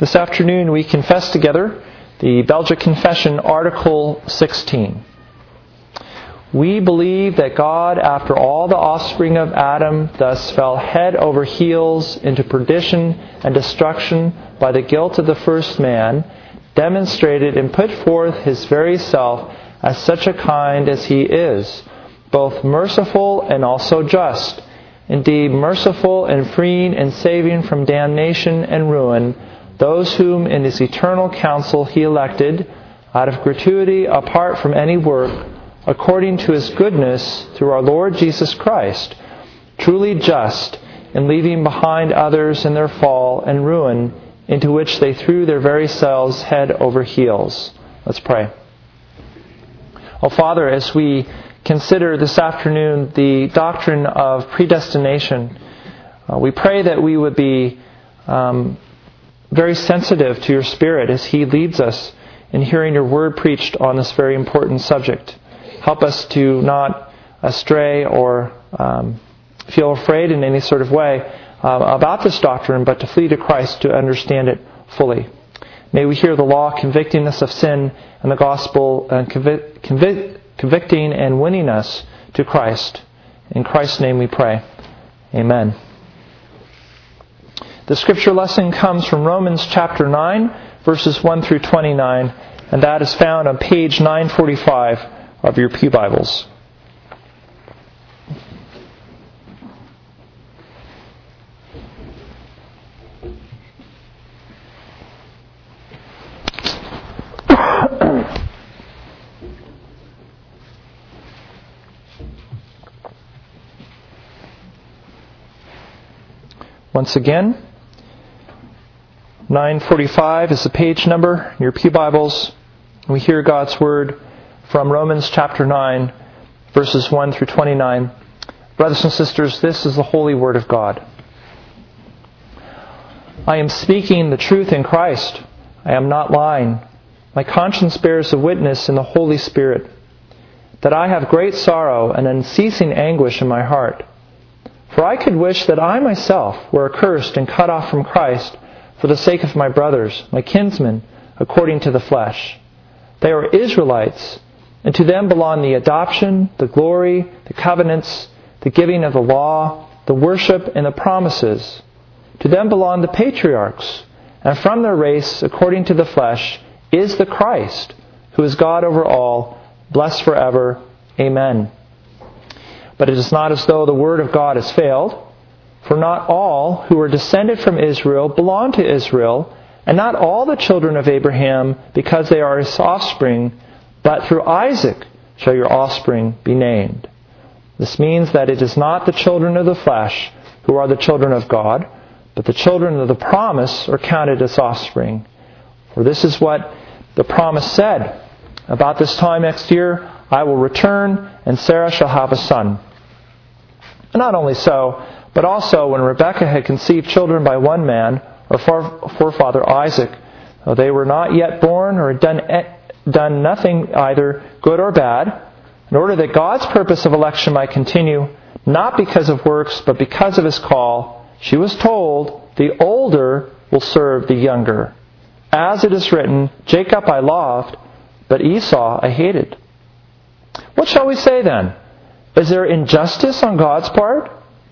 This afternoon we confess together the Belgic Confession, Article 16. We believe that God, after all the offspring of Adam thus fell head over heels into perdition and destruction by the guilt of the first man, demonstrated and put forth his very self as such a kind as he is, both merciful and also just, indeed merciful and freeing and saving from damnation and ruin those whom in his eternal counsel he elected, out of gratuity apart from any work, according to his goodness through our Lord Jesus Christ, truly just in leaving behind others in their fall and ruin into which they threw their very selves head over heels. Let's pray. Oh, Father, as we consider this afternoon the doctrine of predestination, uh, we pray that we would be um, very sensitive to your Spirit as He leads us in hearing your word preached on this very important subject. Help us to not astray or um, feel afraid in any sort of way uh, about this doctrine, but to flee to Christ to understand it fully. May we hear the law convicting us of sin and the gospel uh, convic- convic- convicting and winning us to Christ. In Christ's name we pray. Amen. The scripture lesson comes from Romans chapter 9, verses 1 through 29, and that is found on page 945 of your Pew Bibles. Once again, 945 is the page number in your Pew Bibles. We hear God's Word from Romans chapter 9, verses 1 through 29. Brothers and sisters, this is the holy Word of God. I am speaking the truth in Christ. I am not lying. My conscience bears a witness in the Holy Spirit that I have great sorrow and unceasing anguish in my heart. For I could wish that I myself were accursed and cut off from Christ for the sake of my brothers, my kinsmen, according to the flesh. They are Israelites, and to them belong the adoption, the glory, the covenants, the giving of the law, the worship, and the promises. To them belong the patriarchs, and from their race, according to the flesh, is the Christ, who is God over all, blessed forever. Amen. But it is not as though the word of God has failed. For not all who are descended from Israel belong to Israel, and not all the children of Abraham because they are his offspring, but through Isaac shall your offspring be named. This means that it is not the children of the flesh who are the children of God, but the children of the promise are counted as offspring. For this is what the promise said. About this time next year, I will return, and Sarah shall have a son. Not only so, but also when Rebekah had conceived children by one man, her forefather Isaac, though they were not yet born or had done, done nothing either good or bad, in order that God's purpose of election might continue, not because of works, but because of his call, she was told, The older will serve the younger. As it is written, Jacob I loved, but Esau I hated. What shall we say then? Is there injustice on God's part?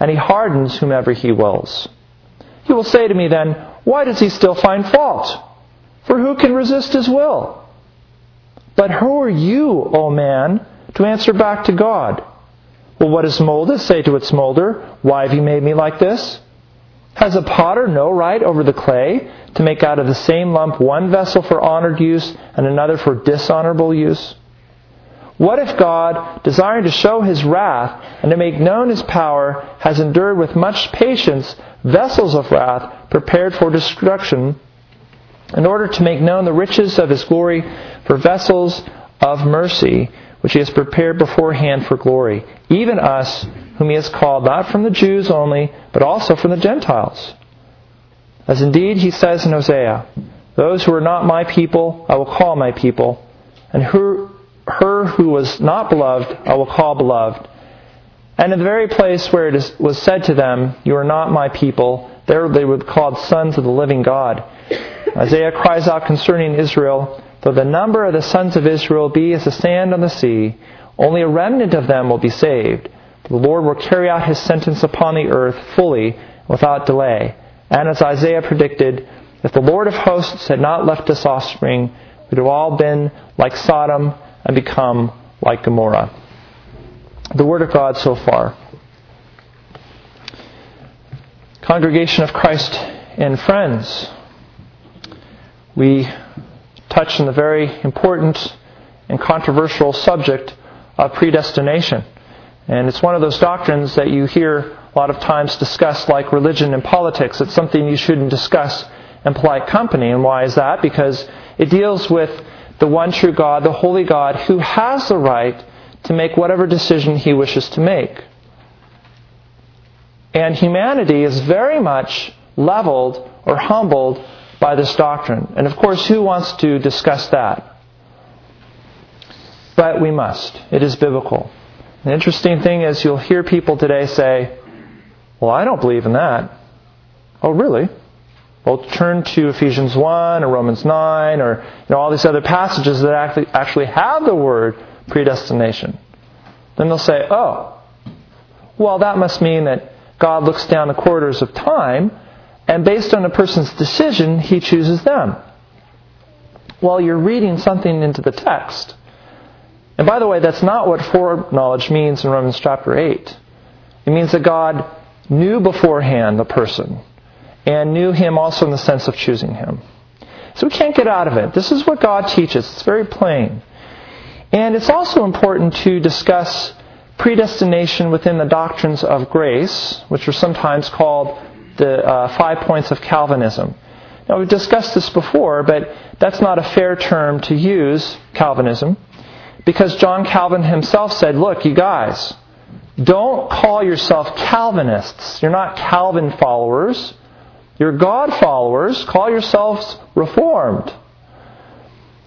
and he hardens whomever he wills. You will say to me then, Why does he still find fault? For who can resist his will? But who are you, O man, to answer back to God? Well, what does molded say to its molder? Why have you made me like this? Has a potter no right over the clay to make out of the same lump one vessel for honored use and another for dishonorable use? What if God, desiring to show his wrath and to make known his power, has endured with much patience vessels of wrath prepared for destruction, in order to make known the riches of his glory for vessels of mercy, which he has prepared beforehand for glory, even us, whom he has called not from the Jews only, but also from the Gentiles. As indeed he says in Hosea, Those who are not my people, I will call my people, and her, her who was not beloved, I will call beloved. And in the very place where it was said to them, You are not my people, there they were called sons of the living God. Isaiah cries out concerning Israel, Though the number of the sons of Israel be as the sand on the sea, only a remnant of them will be saved. The Lord will carry out his sentence upon the earth fully, without delay. And as Isaiah predicted, if the Lord of hosts had not left us offspring, we'd have all been like Sodom and become like Gomorrah. The Word of God so far. Congregation of Christ and friends, we touch on the very important and controversial subject of predestination. And it's one of those doctrines that you hear a lot of times discussed like religion and politics. It's something you shouldn't discuss in polite company. And why is that? Because it deals with the one true God, the holy God, who has the right to make whatever decision he wishes to make. And humanity is very much leveled or humbled by this doctrine. And of course, who wants to discuss that? But we must. It is biblical. The interesting thing is, you'll hear people today say, Well, I don't believe in that. Oh, really? Well, turn to Ephesians 1 or Romans 9 or you know, all these other passages that actually have the word predestination. Then they'll say, Oh, well, that must mean that God looks down the corridors of time and based on a person's decision, he chooses them. Well, you're reading something into the text. And by the way, that's not what foreknowledge means in Romans chapter 8. It means that God knew beforehand the person and knew him also in the sense of choosing him. So we can't get out of it. This is what God teaches. It's very plain. And it's also important to discuss predestination within the doctrines of grace, which are sometimes called the uh, five points of Calvinism. Now, we've discussed this before, but that's not a fair term to use, Calvinism, because John Calvin himself said, look, you guys, don't call yourself Calvinists. You're not Calvin followers. You're God followers. Call yourselves Reformed.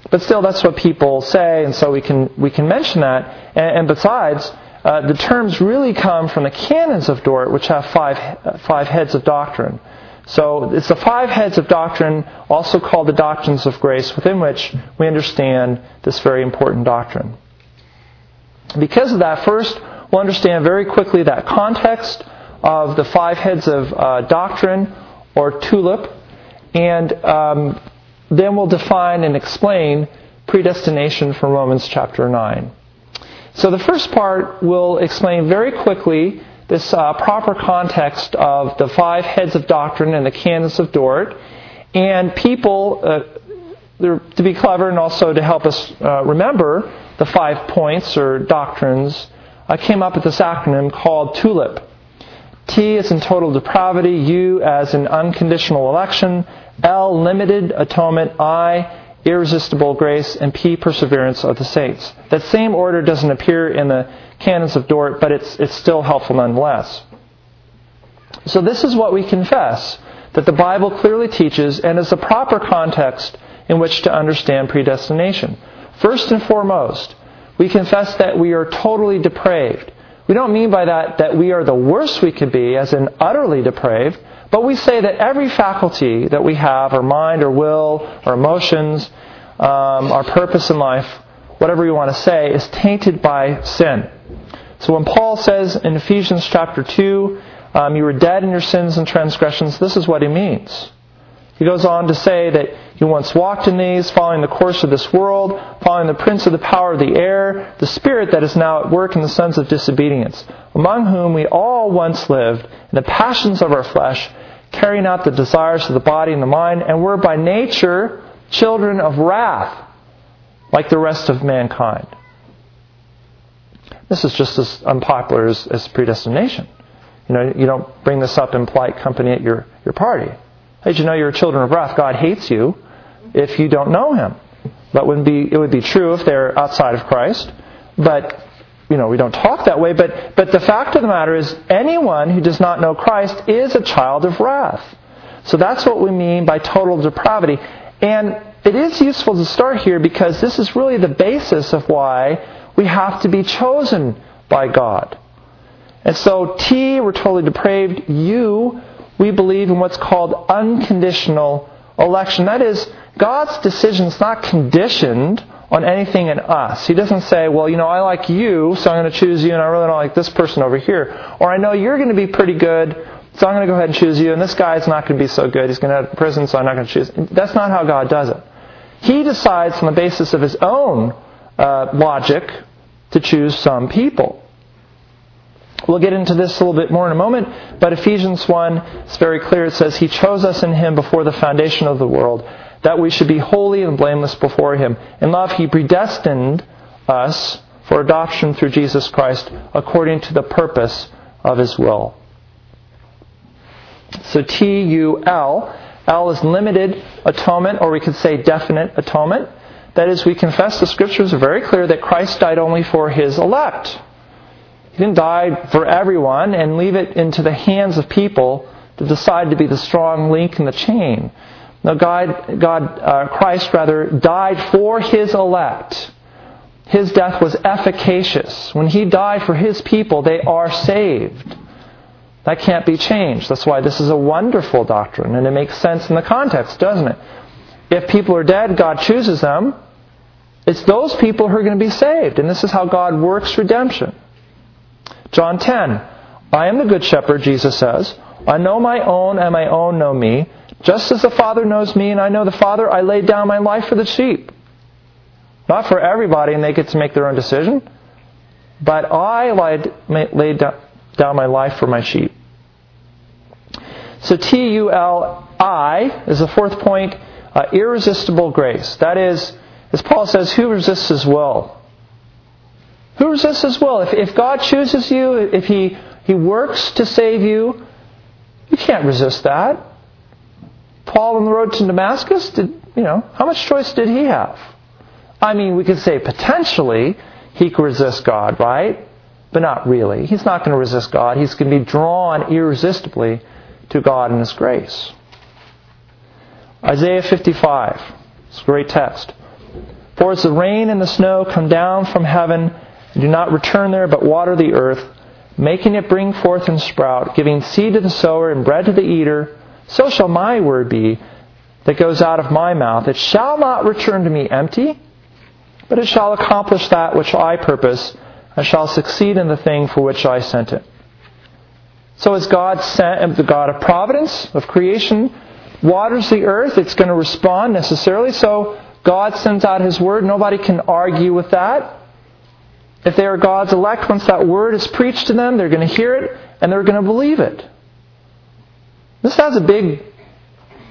But still, that's what people say, and so we can, we can mention that. And, and besides, uh, the terms really come from the canons of Dort, which have five, five heads of doctrine. So it's the five heads of doctrine, also called the doctrines of grace, within which we understand this very important doctrine. Because of that, first, we'll understand very quickly that context of the five heads of uh, doctrine, or tulip, and um, then we'll define and explain predestination from Romans chapter 9. So the first part will explain very quickly this uh, proper context of the five heads of doctrine and the canons of Dort. And people, uh, to be clever and also to help us uh, remember the five points or doctrines, I came up with this acronym called TULIP. T is in total depravity, U as in unconditional election, L limited atonement, I irresistible grace, and P, perseverance of the saints. That same order doesn't appear in the canons of Dort, but it's, it's still helpful nonetheless. So, this is what we confess that the Bible clearly teaches and is the proper context in which to understand predestination. First and foremost, we confess that we are totally depraved. We don't mean by that that we are the worst we could be, as in utterly depraved, but we say that every faculty that we have, our mind, our will, our emotions, um, our purpose in life, whatever you want to say, is tainted by sin. So when Paul says in Ephesians chapter 2, um, you were dead in your sins and transgressions, this is what he means. He goes on to say that you once walked in these, following the course of this world, following the prince of the power of the air, the spirit that is now at work in the sons of disobedience, among whom we all once lived in the passions of our flesh, carrying out the desires of the body and the mind, and were by nature children of wrath, like the rest of mankind. This is just as unpopular as, as predestination. You know, you don't bring this up in polite company at your, your party. Did you know you're children of wrath? God hates you. if you don't know him. That wouldn't be, it would be true if they're outside of Christ. But, you know, we don't talk that way. But, but the fact of the matter is, anyone who does not know Christ is a child of wrath. So that's what we mean by total depravity. And it is useful to start here because this is really the basis of why we have to be chosen by God. And so, T, we're totally depraved. U, we believe in what's called unconditional election. That is, God's decision is not conditioned on anything in us. He doesn't say, well, you know, I like you, so I'm going to choose you, and I really don't like this person over here. Or I know you're going to be pretty good, so I'm going to go ahead and choose you, and this guy's not going to be so good. He's going to to prison, so I'm not going to choose. That's not how God does it. He decides on the basis of his own uh, logic to choose some people. We'll get into this a little bit more in a moment, but Ephesians 1 is very clear. It says, He chose us in Him before the foundation of the world, that we should be holy and blameless before Him. In love, He predestined us for adoption through Jesus Christ according to the purpose of His will. So T U L. L is limited atonement, or we could say definite atonement. That is, we confess the scriptures are very clear that Christ died only for his elect. He didn't die for everyone and leave it into the hands of people to decide to be the strong link in the chain. No, God, God uh, Christ rather died for His elect. His death was efficacious. When He died for His people, they are saved. That can't be changed. That's why this is a wonderful doctrine, and it makes sense in the context, doesn't it? If people are dead, God chooses them. It's those people who are going to be saved, and this is how God works redemption. John 10. I am the good shepherd, Jesus says. I know my own, and my own know me. Just as the Father knows me, and I know the Father, I lay down my life for the sheep. Not for everybody, and they get to make their own decision. But I laid, down my life for my sheep. So T U L I is the fourth point uh, irresistible grace. That is, as Paul says, who resists his will? Who resists his will? If, if God chooses you, if he, he works to save you, you can't resist that. Paul on the road to Damascus, did, you know, how much choice did he have? I mean, we could say potentially he could resist God, right? But not really. He's not going to resist God. He's going to be drawn irresistibly to God and His grace. Isaiah 55. It's a great text. For as the rain and the snow come down from heaven do not return there, but water the earth, making it bring forth and sprout, giving seed to the sower and bread to the eater, so shall my word be that goes out of my mouth. It shall not return to me empty, but it shall accomplish that which I purpose, and shall succeed in the thing for which I sent it. So as God sent, the God of providence, of creation, waters the earth, it's going to respond necessarily. So God sends out His word. Nobody can argue with that. If they are God's elect, once that word is preached to them, they're going to hear it and they're going to believe it. This has a big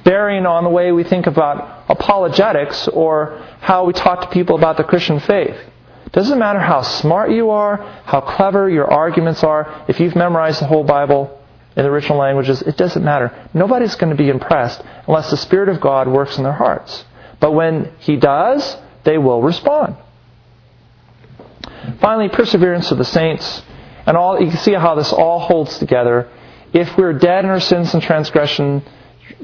bearing on the way we think about apologetics or how we talk to people about the Christian faith. It doesn't matter how smart you are, how clever your arguments are, if you've memorized the whole Bible in the original languages, it doesn't matter. Nobody's going to be impressed unless the Spirit of God works in their hearts. But when He does, they will respond. Finally, perseverance of the saints. And all you can see how this all holds together. If we're dead in our sins and transgression,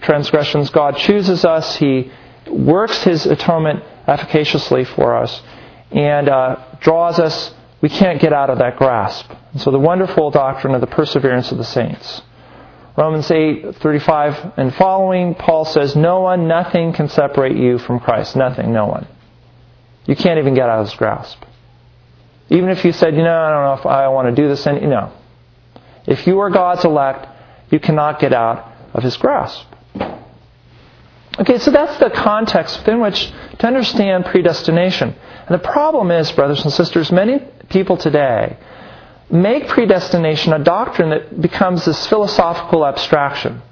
transgressions, God chooses us. He works His atonement efficaciously for us and uh, draws us. We can't get out of that grasp. And so the wonderful doctrine of the perseverance of the saints. Romans 8, 35 and following, Paul says, No one, nothing can separate you from Christ. Nothing, no one. You can't even get out of his grasp. Even if you said, you know, I don't know if I want to do this, and you know, if you are God's elect, you cannot get out of His grasp. Okay, so that's the context within which to understand predestination. And the problem is, brothers and sisters, many people today make predestination a doctrine that becomes this philosophical abstraction.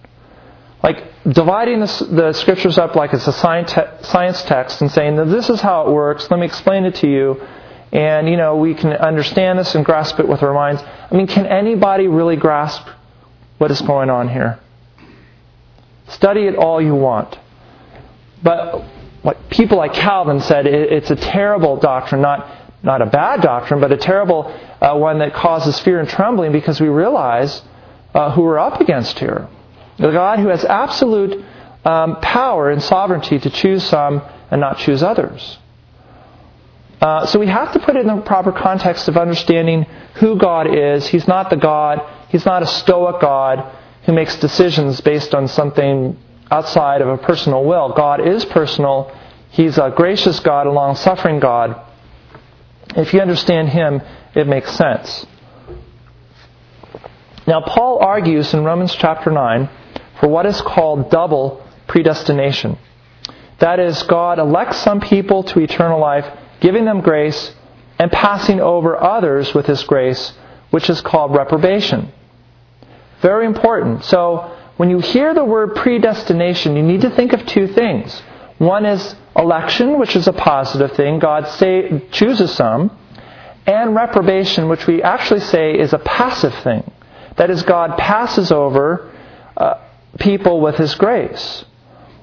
Like dividing the, the scriptures up like it's a science text and saying that this is how it works, let me explain it to you, and, you know, we can understand this and grasp it with our minds. I mean, can anybody really grasp what is going on here? Study it all you want. But like people like Calvin said, it's a terrible doctrine, not not a bad doctrine, but a terrible uh, one that causes fear and trembling because we realize uh, who we're up against here. The God who has absolute um, power and sovereignty to choose some and not choose others. Uh, so we have to put it in the proper context of understanding who God is. He's not the God, He's not a stoic God who makes decisions based on something outside of a personal will. God is personal. He's a gracious God, a long suffering God. If you understand Him, it makes sense. Now, Paul argues in Romans chapter 9 for what is called double predestination. That is, God elects some people to eternal life giving them grace, and passing over others with His grace, which is called reprobation. Very important. So, when you hear the word predestination, you need to think of two things. One is election, which is a positive thing. God say, chooses some. And reprobation, which we actually say is a passive thing. That is, God passes over uh, people with His grace.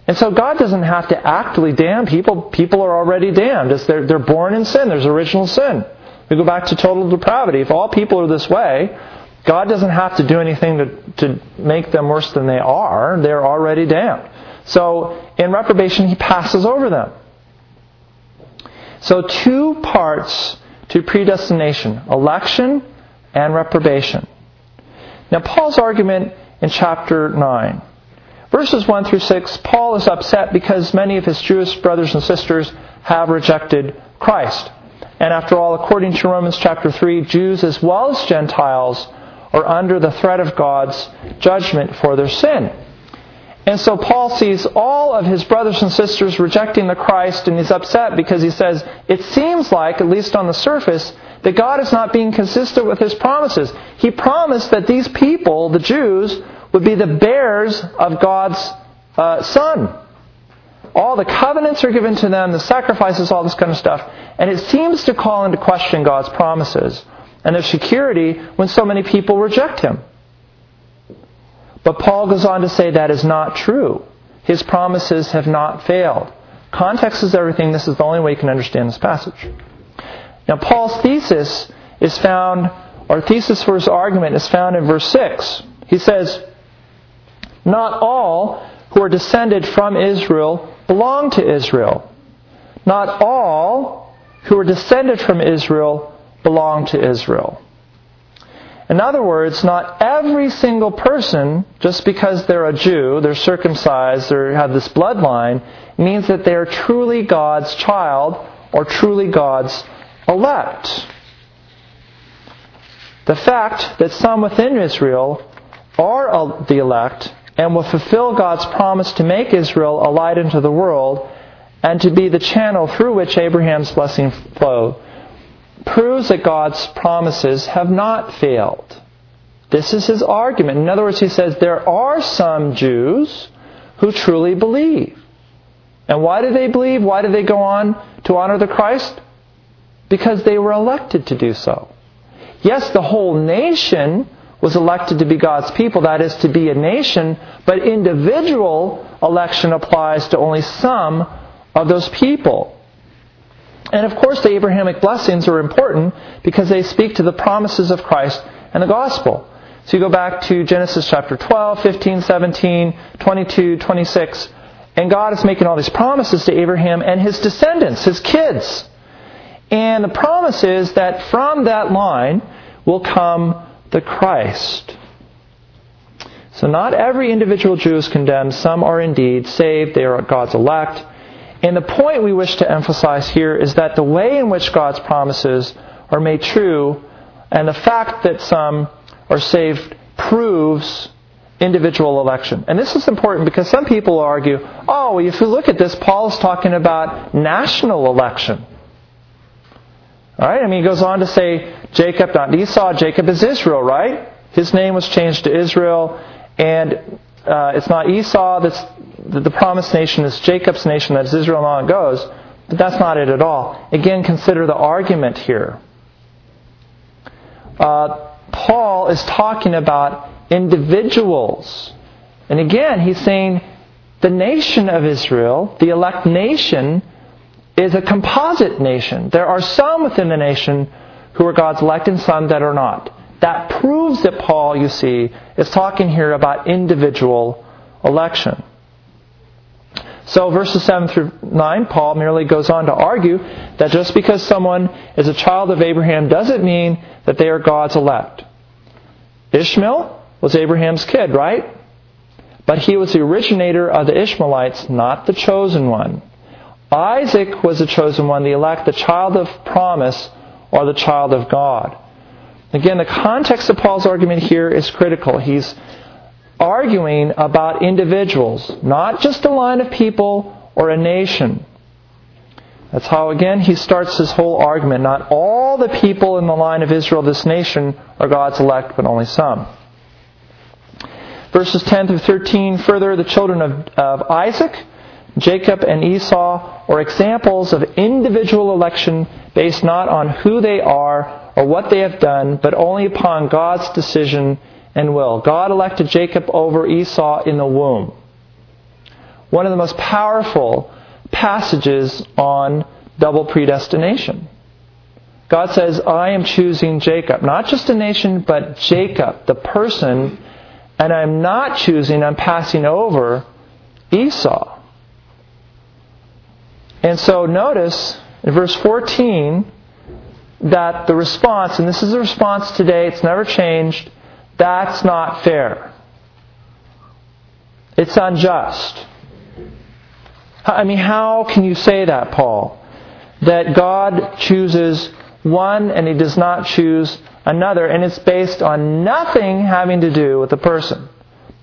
And so God doesn't have to actively damn people. People are already damned. They're, they're born in sin. There's original sin. We go back to total depravity. If all people are this way, God doesn't have to do anything to, to make them worse than they are. They're already damned. So in reprobation, He passes over them. So two parts to predestination election and reprobation. Now, Paul's argument in chapter 9 Verses 1 through 6, Paul is upset because many of his Jewish brothers and sisters have rejected Christ. And after all, according to Romans chapter 3, Jews as well as Gentiles are under the threat of God's judgment for their sin. And so Paul sees all of his brothers and sisters rejecting the Christ, and he's upset because he says, It seems like, at least on the surface, that God is not being consistent with his promises. He promised that these people, the Jews, would be the bearers of God's uh, Son. All the covenants are given to them, the sacrifices, all this kind of stuff. And it seems to call into question God's promises and their security when so many people reject Him. But Paul goes on to say that is not true. His promises have not failed. Context is everything. This is the only way you can understand this passage. Now, Paul's thesis is found, or thesis for his argument is found in verse 6. He says, not all who are descended from Israel belong to Israel. Not all who are descended from Israel belong to Israel. In other words, not every single person, just because they're a Jew, they're circumcised, or have this bloodline, means that they are truly God's child or truly God's elect. The fact that some within Israel are the elect and will fulfill God's promise to make Israel a light unto the world and to be the channel through which Abraham's blessing flowed, proves that God's promises have not failed. This is his argument. In other words, he says there are some Jews who truly believe. And why do they believe? Why do they go on to honor the Christ? Because they were elected to do so. Yes, the whole nation was elected to be God's people, that is, to be a nation, but individual election applies to only some of those people. And of course, the Abrahamic blessings are important because they speak to the promises of Christ and the gospel. So you go back to Genesis chapter 12, 15, 17, 22, 26, and God is making all these promises to Abraham and his descendants, his kids. And the promise is that from that line will come the Christ. So not every individual Jew is condemned. Some are indeed saved. They are God's elect. And the point we wish to emphasize here is that the way in which God's promises are made true and the fact that some are saved proves individual election. And this is important because some people argue, oh, if you look at this, Paul is talking about national election. All right? I mean, he goes on to say Jacob, not Esau. Jacob is Israel, right? His name was changed to Israel, and uh, it's not Esau that's the, the promised nation is Jacob's nation, that is Israel, and on it goes. But that's not it at all. Again, consider the argument here. Uh, Paul is talking about individuals. And again, he's saying the nation of Israel, the elect nation, is a composite nation. There are some within the nation who are God's elect and some that are not. That proves that Paul, you see, is talking here about individual election. So, verses 7 through 9, Paul merely goes on to argue that just because someone is a child of Abraham doesn't mean that they are God's elect. Ishmael was Abraham's kid, right? But he was the originator of the Ishmaelites, not the chosen one. Isaac was the chosen one, the elect, the child of promise, or the child of God. Again, the context of Paul's argument here is critical. He's arguing about individuals, not just a line of people or a nation. That's how, again, he starts his whole argument. Not all the people in the line of Israel, this nation, are God's elect, but only some. Verses 10 through 13 further, the children of, of Isaac, Jacob, and Esau are examples of individual election based not on who they are or what they have done, but only upon God's decision and will. God elected Jacob over Esau in the womb. One of the most powerful passages on double predestination. God says, I am choosing Jacob. Not just a nation, but Jacob, the person, and I'm not choosing, I'm passing over Esau. And so notice in verse 14 that the response, and this is the response today, it's never changed, that's not fair. It's unjust. I mean, how can you say that, Paul? That God chooses one and he does not choose another, and it's based on nothing having to do with the person.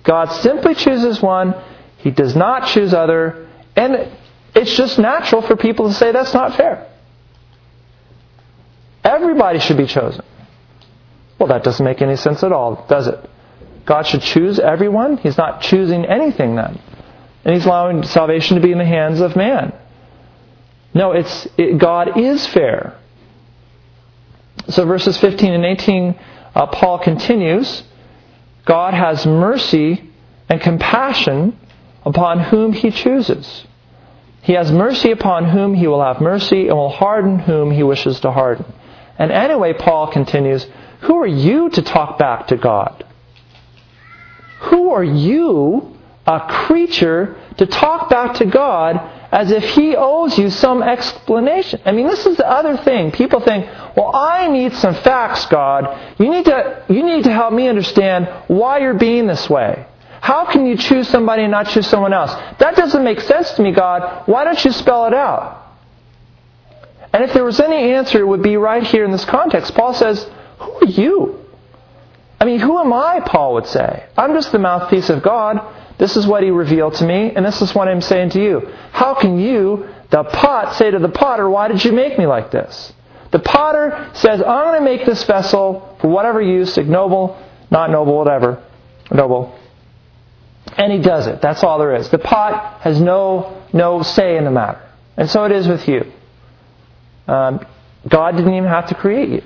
God simply chooses one, he does not choose other, and it's just natural for people to say that's not fair. Everybody should be chosen. Well, that doesn't make any sense at all, does it? God should choose everyone? He's not choosing anything then. And He's allowing salvation to be in the hands of man. No, it's it, God is fair. So verses 15 and 18, uh, Paul continues God has mercy and compassion upon whom He chooses. He has mercy upon whom He will have mercy and will harden whom He wishes to harden. And anyway, Paul continues, who are you to talk back to God? Who are you, a creature, to talk back to God as if He owes you some explanation? I mean, this is the other thing. People think, well, I need some facts, God. You need to, you need to help me understand why you're being this way. How can you choose somebody and not choose someone else? That doesn't make sense to me, God. Why don't you spell it out? And if there was any answer, it would be right here in this context. Paul says, who are you? I mean, who am I, Paul would say? I'm just the mouthpiece of God. This is what he revealed to me, and this is what I'm saying to you. How can you, the pot, say to the potter, Why did you make me like this? The potter says, I'm going to make this vessel for whatever use, ignoble, not noble, whatever, noble. And he does it. That's all there is. The pot has no, no say in the matter. And so it is with you. Um, God didn't even have to create you.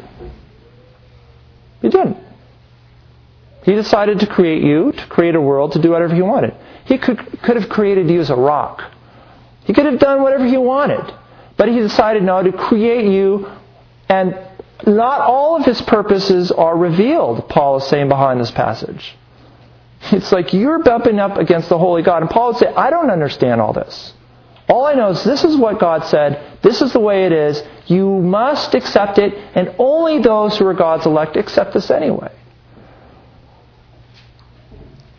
He didn't. He decided to create you, to create a world, to do whatever he wanted. He could, could have created you as a rock. He could have done whatever he wanted. But he decided now to create you, and not all of his purposes are revealed, Paul is saying behind this passage. It's like you're bumping up against the holy God. And Paul would say, I don't understand all this. All I know is this is what God said. This is the way it is. You must accept it, and only those who are God's elect accept this anyway.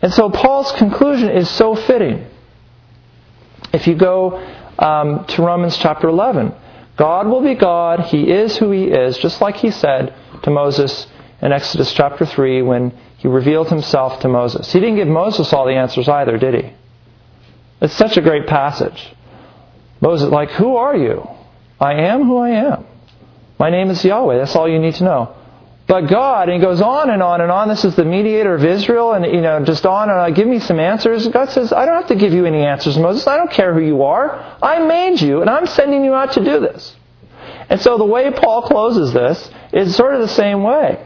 And so Paul's conclusion is so fitting. If you go um, to Romans chapter 11, God will be God. He is who He is, just like He said to Moses in Exodus chapter 3 when He revealed Himself to Moses. He didn't give Moses all the answers either, did He? It's such a great passage. Moses, like, who are you? I am who I am. My name is Yahweh. That's all you need to know. But God, and he goes on and on and on. This is the mediator of Israel, and you know, just on and on. Give me some answers. God says, I don't have to give you any answers, Moses. I don't care who you are. I made you, and I'm sending you out to do this. And so the way Paul closes this is sort of the same way.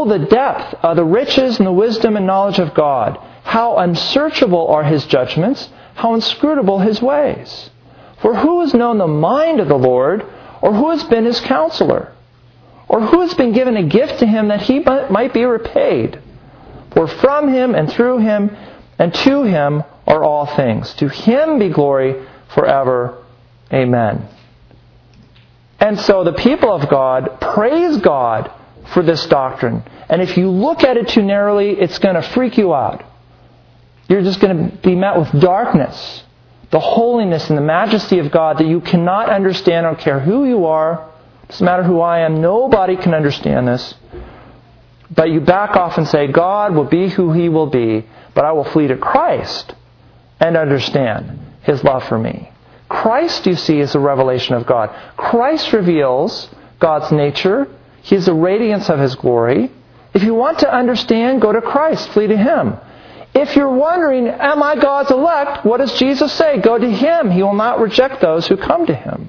Oh, the depth of the riches and the wisdom and knowledge of God. How unsearchable are his judgments, how inscrutable his ways. For who has known the mind of the Lord, or who has been his counselor? Or who has been given a gift to him that he might be repaid? For from him and through him and to him are all things. To him be glory forever. Amen. And so the people of God praise God for this doctrine. And if you look at it too narrowly, it's going to freak you out. You're just going to be met with darkness, the holiness and the majesty of God that you cannot understand. Don't care who you are. Doesn't matter who I am. Nobody can understand this. But you back off and say, God will be who He will be, but I will flee to Christ and understand His love for me. Christ, you see, is a revelation of God. Christ reveals God's nature. He is the radiance of His glory. If you want to understand, go to Christ, flee to Him. If you're wondering, am I God's elect? What does Jesus say? Go to Him. He will not reject those who come to Him.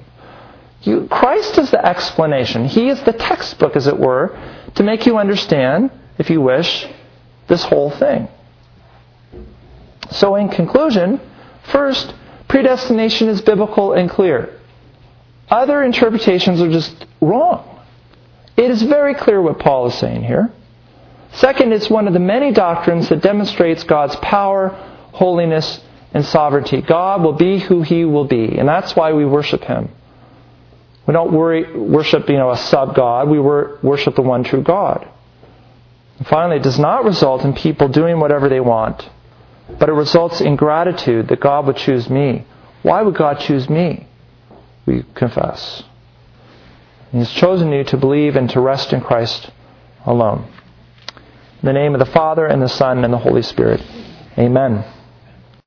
You, Christ is the explanation. He is the textbook, as it were, to make you understand, if you wish, this whole thing. So, in conclusion, first, predestination is biblical and clear. Other interpretations are just wrong. It is very clear what Paul is saying here. Second, it's one of the many doctrines that demonstrates God's power, holiness, and sovereignty. God will be who He will be, and that's why we worship Him. We don't worry, worship, you know, a sub God. We worship the one true God. And finally, it does not result in people doing whatever they want but it results in gratitude that God would choose me. Why would God choose me? We confess. He has chosen you to believe and to rest in Christ alone. In the name of the Father, and the Son, and the Holy Spirit. Amen.